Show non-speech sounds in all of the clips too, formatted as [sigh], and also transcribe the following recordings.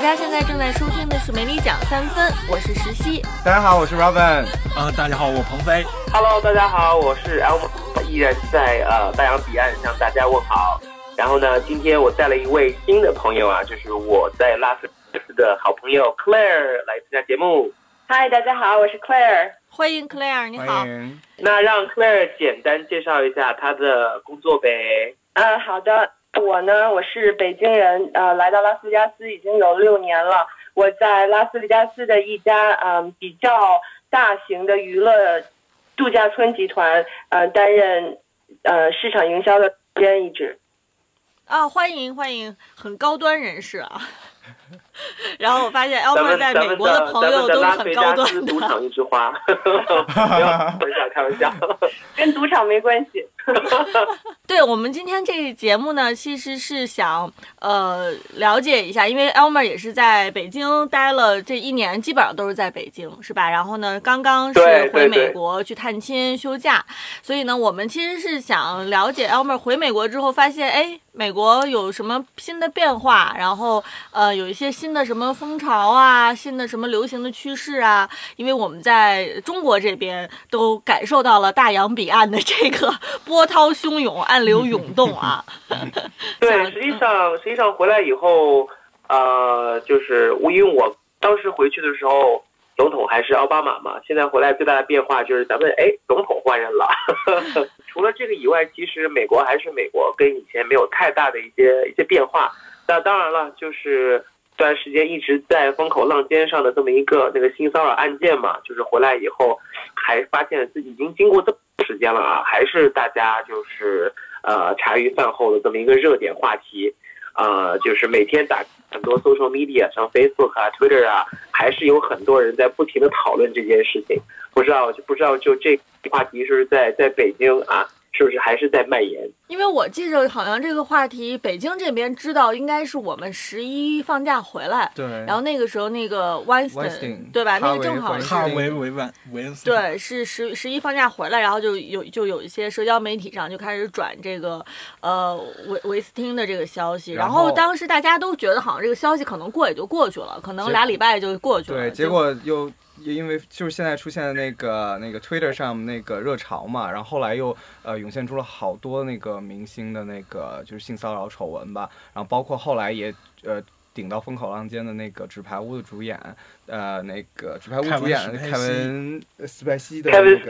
大家现在正在收听的是《美女讲三分》，我是石溪。大家好，我是 Robin。呃，大家好，我鹏飞。Hello，大家好，我是 Elmo，依然在呃大洋彼岸向大家问好。然后呢，今天我带了一位新的朋友啊，就是我在拉斯维加斯的好朋友 Claire 来参加节目。嗨，大家好，我是 Claire。欢迎 Claire，你好。那让 Claire 简单介绍一下她的工作呗。嗯，好的。我呢，我是北京人，呃，来到拉斯维加斯已经有六年了。我在拉斯维加斯的一家嗯比较大型的娱乐度假村集团，呃，担任呃市场营销的编一职。啊，欢迎欢迎，很高端人士啊。[laughs] 然后我发现 Elmer 在美国的朋友都是很高端的。赌场一枝花，[laughs] 开玩笑，开玩笑，跟赌场没关系。[laughs] 对我们今天这个节目呢，其实是想呃了解一下，因为 Elmer 也是在北京待了这一年，基本上都是在北京，是吧？然后呢，刚刚是回美国去探亲休假，所以呢，我们其实是想了解 Elmer 回美国之后发现，哎，美国有什么新的变化，然后呃有一些新的什么风潮啊，新的什么流行的趋势啊，因为我们在中国这边都感受到了大洋彼岸的这个波涛汹涌、暗流涌动啊。对，[laughs] 实际上实际上回来以后，呃，就是我因为我当时回去的时候，总统还是奥巴马嘛，现在回来最大的变化就是咱们哎，总统换人了。[laughs] 除了这个以外，其实美国还是美国，跟以前没有太大的一些一些变化。那当然了，就是这段时间一直在风口浪尖上的这么一个那个性骚扰案件嘛，就是回来以后还发现自己已经经过这么时间了啊，还是大家就是呃茶余饭后的这么一个热点话题，呃，就是每天打很多 social media，像 Facebook 啊、Twitter 啊，还是有很多人在不停的讨论这件事情。不知道就不知道就这话题是不是在在北京啊？是不是还是在蔓延？因为我记着好像这个话题，北京这边知道应该是我们十一放假回来，对，然后那个时候那个 Winston 对吧？那个正好是哈维维万维恩斯对，是十十一放假回来，然后就有就有一些社交媒体上就开始转这个呃维维斯汀的这个消息，然后当时大家都觉得好像这个消息可能过也就过去了，可能俩礼拜就过去了，对，结果又。也因为就是现在出现的那个那个 Twitter 上那个热潮嘛，然后后来又呃涌现出了好多那个明星的那个就是性骚扰丑闻吧，然后包括后来也呃顶到风口浪尖的那个纸牌屋的主演，呃那个纸牌屋主演凯文斯派西的那个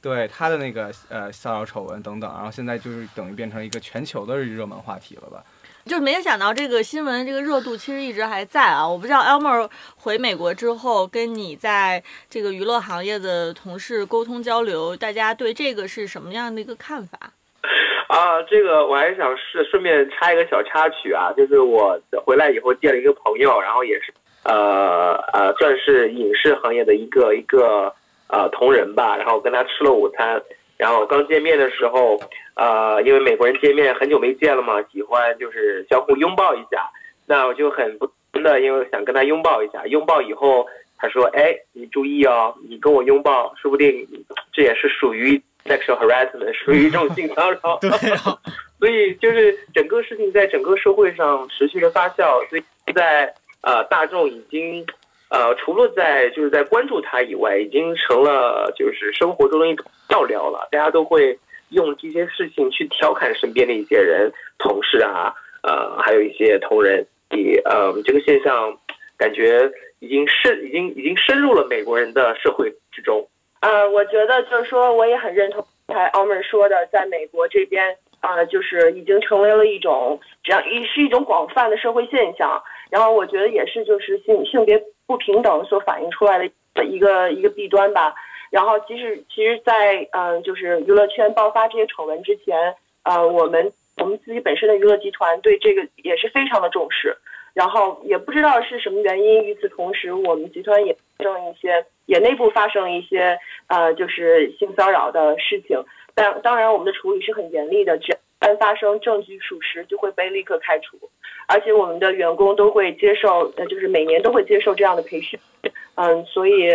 对他的那个呃骚扰丑闻等等，然后现在就是等于变成一个全球的热门话题了吧。就是没想到这个新闻这个热度其实一直还在啊！我不知道 Elmer 回美国之后跟你在这个娱乐行业的同事沟通交流，大家对这个是什么样的一个看法？啊，这个我还想是顺便插一个小插曲啊，就是我回来以后见了一个朋友，然后也是呃呃算是影视行业的一个一个呃同仁吧，然后跟他吃了午餐。然后刚见面的时候，呃，因为美国人见面很久没见了嘛，喜欢就是相互拥抱一下。那我就很不的，因为想跟他拥抱一下。拥抱以后，他说：“哎，你注意哦，你跟我拥抱，说不定这也是属于 sexual harassment，属于一种性骚扰。[laughs] ”对所以就是整个事情在整个社会上持续的发酵，所以在呃大众已经。呃，除了在就是在关注他以外，已经成了就是生活中的一种笑料了。大家都会用这些事情去调侃身边的一些人、同事啊，呃，还有一些同仁。以呃，这个现象感觉已经深，已经已经深入了美国人的社会之中。呃，我觉得就是说，我也很认同刚才奥妹说的，在美国这边啊，就是已经成为了一种这样一是一种广泛的社会现象。然后我觉得也是就是性性别。不平等所反映出来的一个一个弊端吧。然后，其实其实，在嗯，就是娱乐圈爆发这些丑闻之前，呃，我们我们自己本身的娱乐集团对这个也是非常的重视。然后，也不知道是什么原因，与此同时，我们集团也发生一些，也内部发生一些呃，就是性骚扰的事情。但当然，我们的处理是很严厉的，只要发生证据属实，就会被立刻开除。而且我们的员工都会接受，呃，就是每年都会接受这样的培训，嗯，所以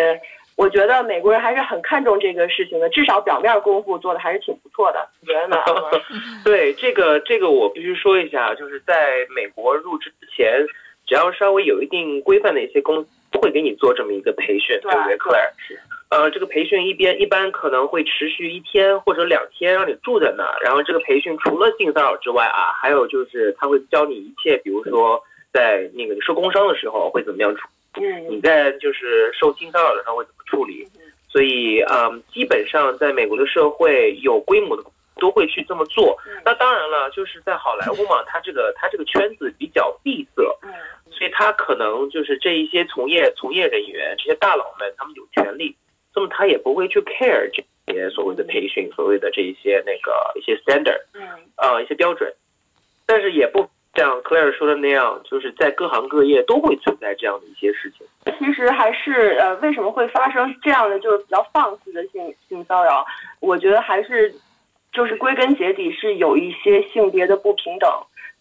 我觉得美国人还是很看重这个事情的，至少表面功夫做的还是挺不错的，你觉得呢？[laughs] 对，这个这个我必须说一下，就是在美国入职之前，只要稍微有一定规范的一些公司都会给你做这么一个培训，对不对，Claire？是。呃，这个培训一边一般可能会持续一天或者两天，让你住在那儿。然后这个培训除了性骚扰之外啊，还有就是他会教你一切，比如说在那个你受工伤的时候会怎么样处，嗯你在就是受性骚扰的时候会怎么处理。所以，嗯，基本上在美国的社会有规模的都会去这么做。那当然了，就是在好莱坞嘛，[laughs] 它这个它这个圈子比较闭塞，嗯。所以他可能就是这一些从业从业人员，这些大佬们，他们有权利，那么他也不会去 care 这些所谓的培训，所谓的这一些那个一些 standard，嗯。呃，一些标准，但是也不像 Clair 说的那样，就是在各行各业都会存在这样的一些事情。其实还是呃，为什么会发生这样的就是比较放肆的性性骚扰？我觉得还是就是归根结底是有一些性别的不平等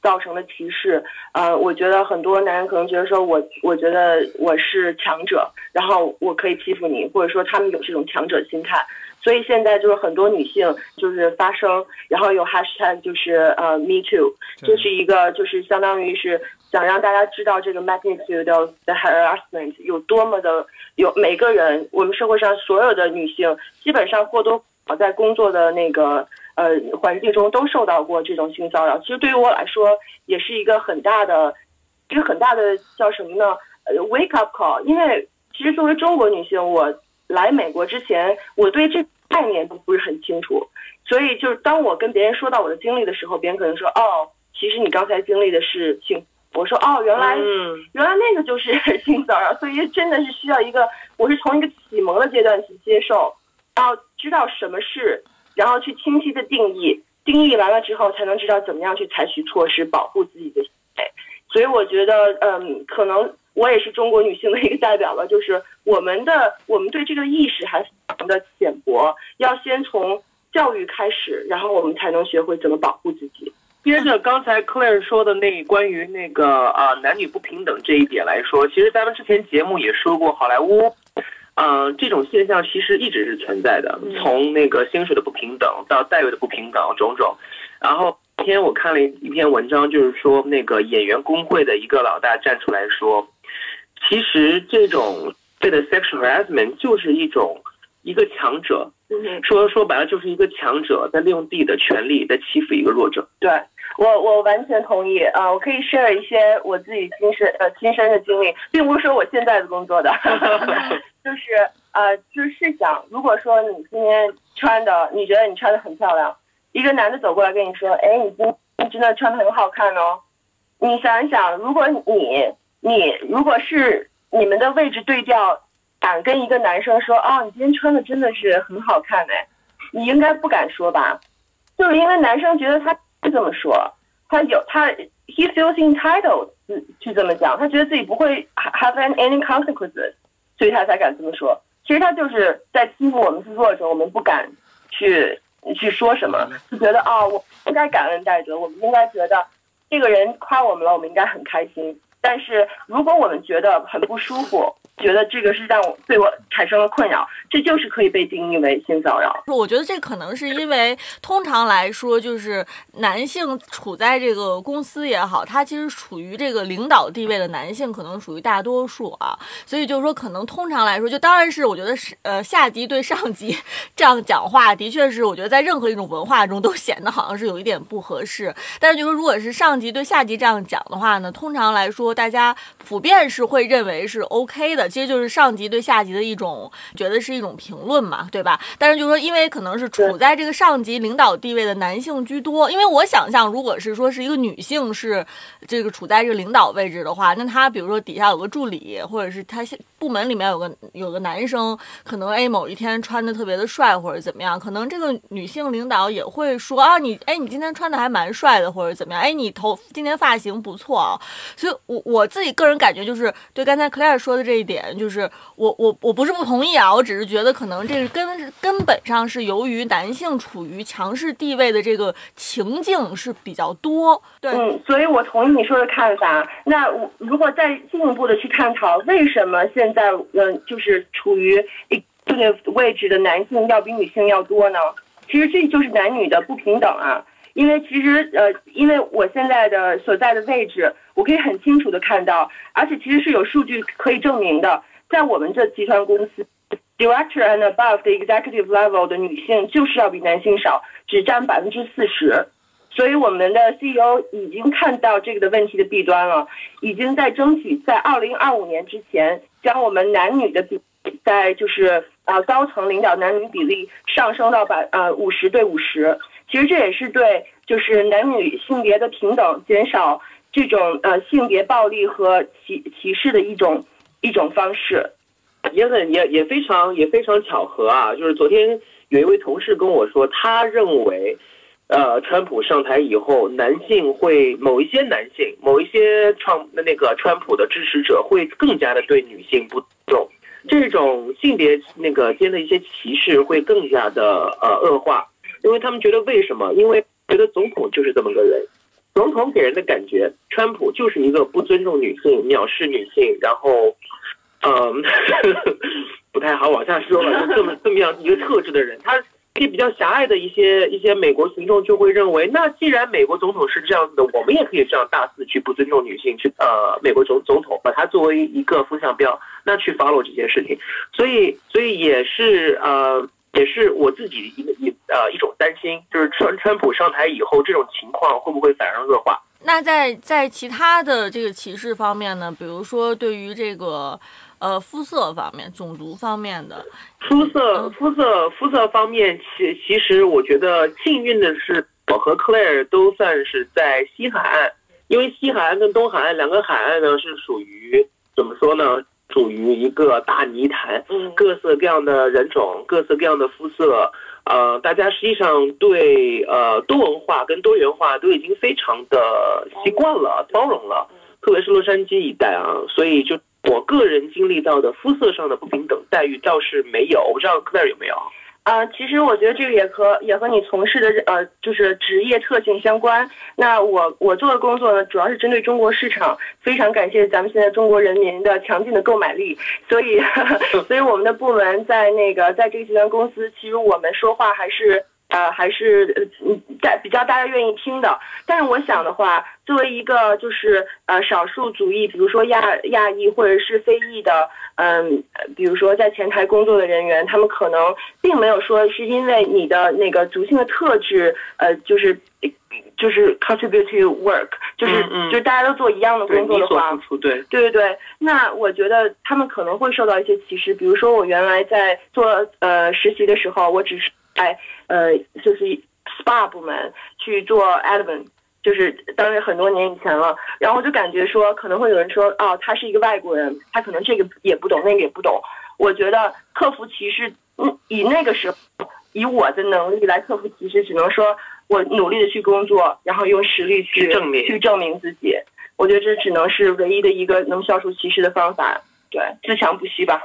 造成的歧视。呃，我觉得很多男人可能觉得说我我觉得我是强者，然后我可以欺负你，或者说他们有这种强者心态。所以现在就是很多女性就是发声，然后有 hashtag 就是呃 me too，这是一个就是相当于是想让大家知道这个 magnitude of the harassment 有多么的有每个人，我们社会上所有的女性基本上或多或少在工作的那个呃环境中都受到过这种性骚扰。其实对于我来说，也是一个很大的一个很大的叫什么呢？呃，wake up call。因为其实作为中国女性，我来美国之前，我对这概念都不是很清楚，所以就是当我跟别人说到我的经历的时候，别人可能说哦，其实你刚才经历的是性。我说哦，原来嗯，[laughs] 原来那个就是性骚扰，所以真的是需要一个，我是从一个启蒙的阶段去接受，然后知道什么是，然后去清晰的定义，定义完了之后才能知道怎么样去采取措施保护自己的行为。所以我觉得，嗯，可能我也是中国女性的一个代表了，就是我们的我们对这个意识还非常的浅薄，要先从教育开始，然后我们才能学会怎么保护自己。接着刚才 Claire 说的那关于那个啊、男女不平等这一点来说，其实咱们之前节目也说过，好莱坞，嗯、这种现象其实一直是存在的，从那个薪水的不平等到待遇的不平等种种。然后今天我看了一篇文章，就是说那个演员工会的一个老大站出来说，其实这种这的 sexual harassment 就是一种一个强者，嗯说说白了就是一个强者在利用自己的权利在欺负一个弱者。对我，我完全同意啊、我可以 share 一些我自己亲身呃亲身的经历，并不是说我现在的工作的，[laughs] 就是呃，就是试想，如果说你今天穿的，你觉得你穿的很漂亮，一个男的走过来跟你说，哎，你今天真的穿的很好看哦，你想一想，如果你你如果是你们的位置对调，敢跟一个男生说，哦，你今天穿的真的是很好看哎，你应该不敢说吧？就是因为男生觉得他是这么说，他有他 he feels entitled 去去这么讲，他觉得自己不会 have any consequences，所以他才敢这么说。其实他就是在欺负我们是弱者，我们不敢去去说什么，就觉得啊、我应该感恩戴德，我们应该觉得这个人夸我们了，我们应该很开心。但是如果我们觉得很不舒服，觉得这个是让我对我产生了困扰，这就是可以被定义为性骚扰。我觉得这可能是因为通常来说，就是男性处在这个公司也好，他其实处于这个领导地位的男性可能属于大多数啊，所以就是说，可能通常来说，就当然是我觉得是呃下级对上级这样讲话，的确是我觉得在任何一种文化中都显得好像是有一点不合适。但是就是，如果是上级对下级这样讲的话呢，通常来说，大家普遍是会认为是 OK 的，其实就是上级对下级的一种觉得是一种评论嘛，对吧？但是就是说，因为可能是处在这个上级领导地位的男性居多，因为我想象，如果是说是一个女性是这个处在这个领导位置的话，那她比如说底下有个助理，或者是她部门里面有个有个男生，可能哎某一天穿的特别的帅或者怎么样，可能这个女性领导也会说啊你哎你今天穿的还蛮帅的或者怎么样，哎你头今天发型不错啊，所以我我自己个人感觉就是对刚才 Claire 说的这一点，点就是我我我不是不同意啊，我只是觉得可能这个根根本上是由于男性处于强势地位的这个情境是比较多，对。嗯，所以我同意你说的看法。那我如果再进一步的去探讨，为什么现在嗯、呃就是处于这个位置的男性要比女性要多呢？其实这就是男女的不平等啊。因为其实呃，因为我现在的所在的位置，我可以很清楚的看到，而且其实是有数据可以证明的，在我们这集团公司，director and above 的 executive level 的女性就是要比男性少，只占百分之四十。所以我们的 CEO 已经看到这个的问题的弊端了，已经在争取在二零二五年之前将我们男女的比在就是呃高层领导男女比例上升到百呃五十对五十。其实这也是对就是男女性别的平等，减少这种呃性别暴力和歧歧视的一种一种方式。也很也也非常也非常巧合啊，就是昨天有一位同事跟我说，他认为。呃，川普上台以后，男性会某一些男性，某一些创那个川普的支持者会更加的对女性不重，这种性别那个间的一些歧视会更加的呃恶化，因为他们觉得为什么？因为觉得总统就是这么个人，总统给人的感觉，川普就是一个不尊重女性、藐视女性，然后，嗯，[laughs] 不太好往下说了，[laughs] 就这么这么样一个特质的人，他。一些比较狭隘的一些一些美国群众就会认为，那既然美国总统是这样子的，我们也可以这样大肆去不尊重女性，去呃美国总总统把它作为一个风向标，那去 follow 这件事情，所以所以也是呃也是我自己一个一呃一种担心，就是川川普上台以后，这种情况会不会反而恶化？那在在其他的这个歧视方面呢？比如说对于这个。呃，肤色方面、种族方面的，肤色、肤色、肤色方面，其其实我觉得幸运的是，我和 Claire 都算是在西海岸，因为西海岸跟东海岸两个海岸呢是属于怎么说呢？属于一个大泥潭，各色各样的人种，各色各样的肤色，呃，大家实际上对呃多文化跟多元化都已经非常的习惯了、包容了，特别是洛杉矶一带啊，所以就。我个人经历到的肤色上的不平等待遇倒是没有，我不知道科尔有没有。啊，其实我觉得这个也和也和你从事的呃就是职业特性相关。那我我做的工作呢，主要是针对中国市场，非常感谢咱们现在中国人民的强劲的购买力，所以 [laughs] 所以我们的部门在那个在这个集团公司，其实我们说话还是。呃，还是呃，大比较大家愿意听的。但是我想的话，作为一个就是呃少数族裔，比如说亚亚裔或者是非裔的，嗯，比如说在前台工作的人员，他们可能并没有说是因为你的那个族性的特质，呃，就是就是 contribute to work，就是就是大家都做一样的工作的话，对对对对。那我觉得他们可能会受到一些歧视。比如说我原来在做呃实习的时候，我只是。在呃，就是 SPA 部门去做 admin，就是当时很多年以前了。然后就感觉说，可能会有人说，哦，他是一个外国人，他可能这个也不懂，那个也不懂。我觉得克服歧视，嗯，以那个时候，以我的能力来克服歧视，只能说我努力的去工作，然后用实力去证明去证明自己。我觉得这只能是唯一的一个能消除歧视的方法。对，自强不息吧。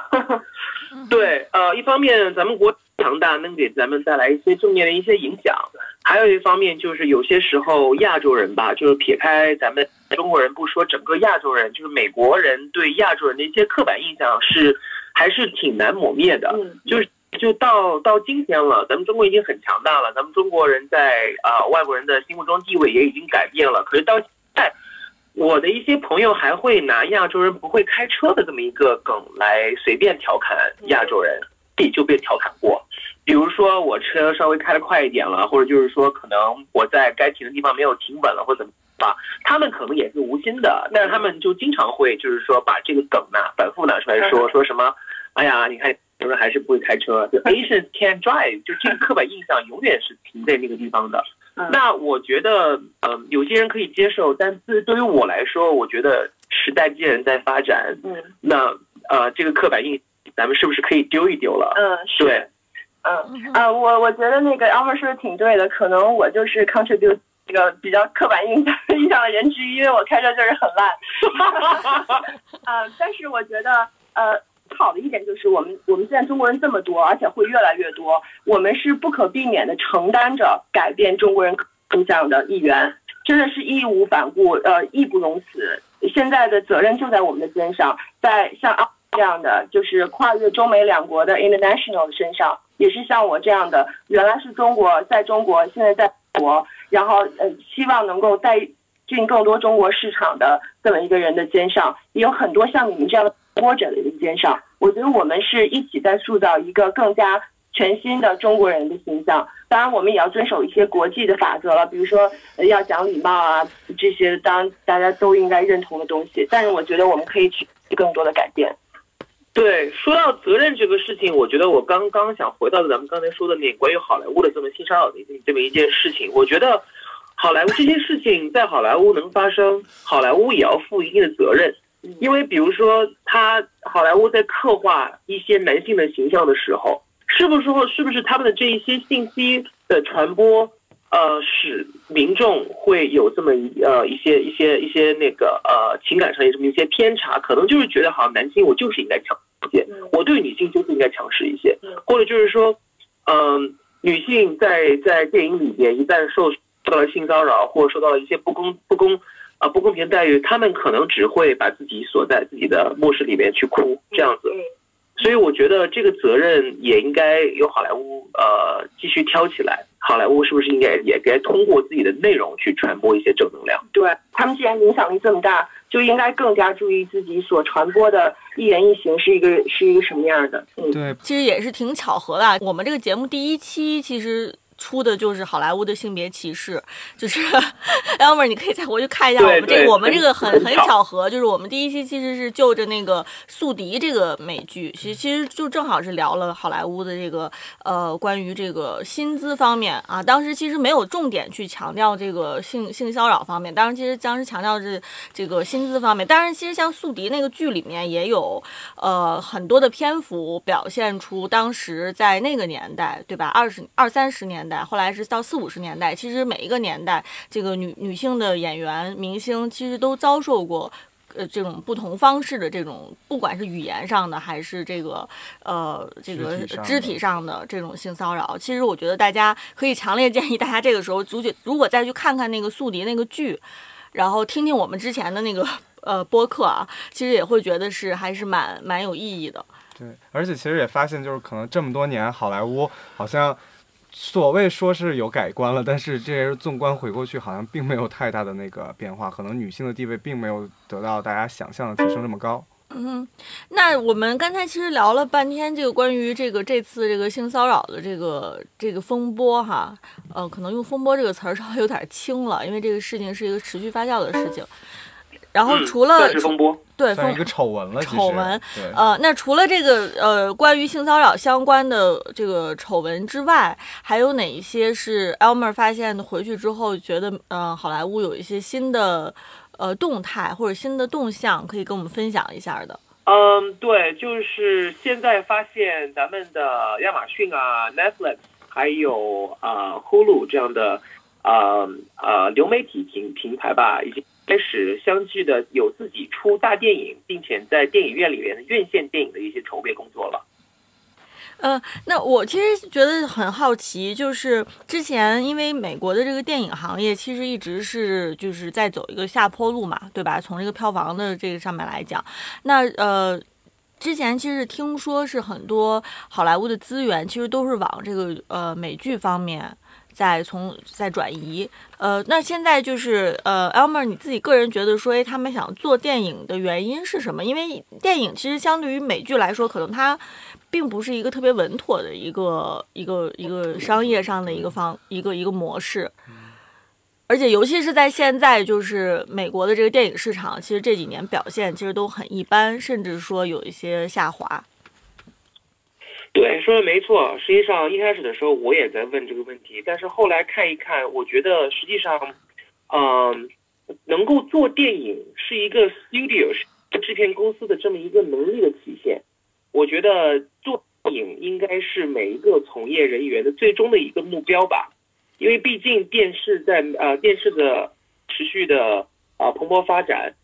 [laughs] 对，呃，一方面咱们国。强大能给咱们带来一些正面的一些影响，还有一方面就是有些时候亚洲人吧，就是撇开咱们中国人不说，整个亚洲人就是美国人对亚洲人的一些刻板印象是还是挺难磨灭的。就是就到到今天了，咱们中国已经很强大了，咱们中国人在啊外国人的心目中地位也已经改变了。可是到现在，我的一些朋友还会拿亚洲人不会开车的这么一个梗来随便调侃亚洲人。自己就被调侃过，比如说我车稍微开的快一点了，或者就是说可能我在该停的地方没有停稳了，或者怎么吧，他们可能也是无心的，但是他们就经常会就是说把这个梗呢反复拿出来说，说什么，哎呀，你看有人还是不会开车，就 [laughs] Asians can't drive，就这个刻板印象永远是停在那个地方的。那我觉得，嗯，有些人可以接受，但是对于我来说，我觉得时代既然在发展，嗯，那呃，这个刻板印。咱们是不是可以丢一丢了？嗯，对，嗯啊，我我觉得那个 Elmer 说的挺对的，可能我就是 contribute 这个比较刻板印象印象的人之一，因为我开车就是很烂。[laughs] [laughs] 啊，但是我觉得呃，好的一点就是我们我们现在中国人这么多，而且会越来越多，我们是不可避免的承担着改变中国人印象的一员，真的是义无反顾，呃，义不容辞。现在的责任就在我们的肩上，在像。这样的就是跨越中美两国的 international 身上，也是像我这样的，原来是中国，在中国，现在在国，然后呃，希望能够带进更多中国市场的这么一个人的肩上，也有很多像你们这样的波者的人肩上。我觉得我们是一起在塑造一个更加全新的中国人的形象。当然，我们也要遵守一些国际的法则了，比如说要讲礼貌啊，这些当大家都应该认同的东西。但是我觉得我们可以去更多的改变。对，说到责任这个事情，我觉得我刚刚想回到咱们刚才说的那关于好莱坞的这么性骚扰的这么一件事情。我觉得好莱坞这些事情在好莱坞能发生，好莱坞也要负一定的责任。因为比如说，他好莱坞在刻画一些男性的形象的时候，是不是说是不是他们的这一些信息的传播，呃，使民众会有这么一呃一些一些一些那个呃情感上有这么一些偏差，可能就是觉得好像男性我就是应该强。些，我对女性就是应该强势一些，或者就是说，嗯，女性在在电影里边一旦受受到了性骚扰，或者受到了一些不公不公啊不公平待遇，他们可能只会把自己锁在自己的卧室里面去哭，这样子。所以我觉得这个责任也应该由好莱坞呃继续挑起来。好莱坞是不是应该也该通过自己的内容去传播一些正能量？对他们既然影响力这么大，就应该更加注意自己所传播的一言一行是一个是一个什么样的。嗯，对，其实也是挺巧合的。我们这个节目第一期其实。出的就是好莱坞的性别歧视，就是 [laughs] Elmer，你可以再回去看一下我们这个，我们这个很很巧合，就是我们第一期其实是就着那个《宿敌》这个美剧，其实其实就正好是聊了好莱坞的这个呃关于这个薪资方面啊，当时其实没有重点去强调这个性性骚扰方面，当然其实当时强调是这个薪资方面，当然其实像《宿敌》那个剧里面也有呃很多的篇幅表现出当时在那个年代，对吧？二十二三十年。代，后来是到四五十年代，其实每一个年代，这个女女性的演员、明星其实都遭受过，呃，这种不同方式的这种，不管是语言上的，还是这个，呃，这个肢体上的这种性骚扰。其实我觉得大家可以强烈 [laughs] 建议大家这个时候，如果如果再去看看那个《宿敌》那个剧，然后听听我们之前的那个呃播客啊，其实也会觉得是还是蛮蛮有意义的。对，而且其实也发现，就是可能这么多年好莱坞好像。所谓说是有改观了，但是这些纵观回过去，好像并没有太大的那个变化，可能女性的地位并没有得到大家想象的提升这么高。嗯，那我们刚才其实聊了半天这个关于这个这次这个性骚扰的这个这个风波哈，呃，可能用风波这个词儿稍微有点轻了，因为这个事情是一个持续发酵的事情。然后除了对，一个丑闻了。丑闻，呃，那除了这个呃，关于性骚扰相关的这个丑闻之外，还有哪一些是 Elmer 发现的？回去之后觉得，呃，好莱坞有一些新的呃动态或者新的动向，可以跟我们分享一下的。嗯，对，就是现在发现咱们的亚马逊啊、Netflix 还有啊 Hulu 这样的啊啊流媒体平平台吧，已经。开始相继的有自己出大电影，并且在电影院里面的院线电影的一些筹备工作了。呃，那我其实觉得很好奇，就是之前因为美国的这个电影行业其实一直是就是在走一个下坡路嘛，对吧？从这个票房的这个上面来讲，那呃，之前其实听说是很多好莱坞的资源其实都是往这个呃美剧方面。在从在转移，呃，那现在就是呃，Elmer，你自己个人觉得说，哎，他们想做电影的原因是什么？因为电影其实相对于美剧来说，可能它并不是一个特别稳妥的一个一个一个商业上的一个方一个一个模式，而且尤其是在现在，就是美国的这个电影市场，其实这几年表现其实都很一般，甚至说有一些下滑。对，说的没错。实际上一开始的时候我也在问这个问题，但是后来看一看，我觉得实际上，嗯，能够做电影是一个 studio 制片公司的这么一个能力的体现。我觉得做电影应该是每一个从业人员的最终的一个目标吧，因为毕竟电视在呃电视的持续的啊蓬勃发展。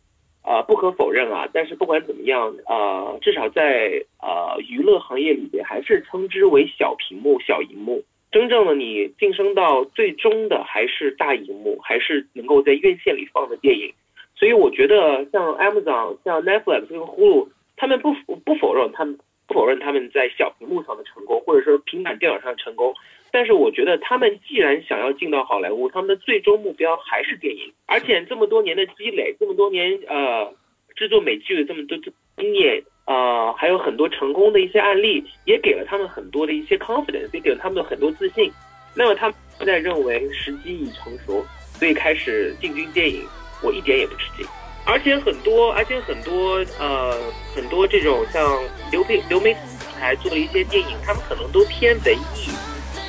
啊，不可否认啊，但是不管怎么样，啊，至少在啊娱乐行业里边，还是称之为小屏幕、小荧幕。真正的你晋升到最终的，还是大荧幕，还是能够在院线里放的电影。所以我觉得，像 Amazon、像 Netflix 跟 Hulu，他们不不否认他们否认他们在小屏幕上的成功，或者说平板电脑上的成功。但是我觉得他们既然想要进到好莱坞，他们的最终目标还是电影，而且这么多年的积累，这么多年呃制作美剧的这么多经验，呃还有很多成功的一些案例，也给了他们很多的一些 confidence，也给了他们很多自信。那么他们现在认为时机已成熟，所以开始进军电影，我一点也不吃惊。而且很多，而且很多呃很多这种像流媒流媒体台做的一些电影，他们可能都偏文艺。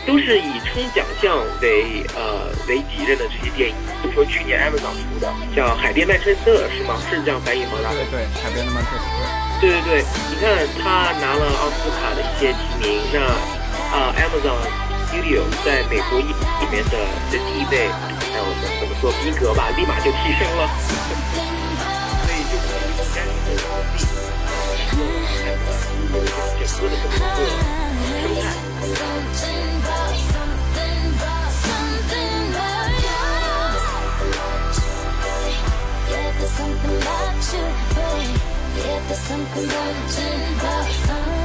都是以冲奖项为呃为己任的这些电影，比如说去年 Amazon 出的像《海边曼彻斯特》是吗？是这样翻译吗？对对，《海边的曼彻斯特》。对对对，你看他拿了奥斯卡的一些提名，那啊 Amazon Studio 在美国一里面的的地位，还有怎么说逼格吧，立马就提升了。Something about you, babe. Yeah, there's something about you, about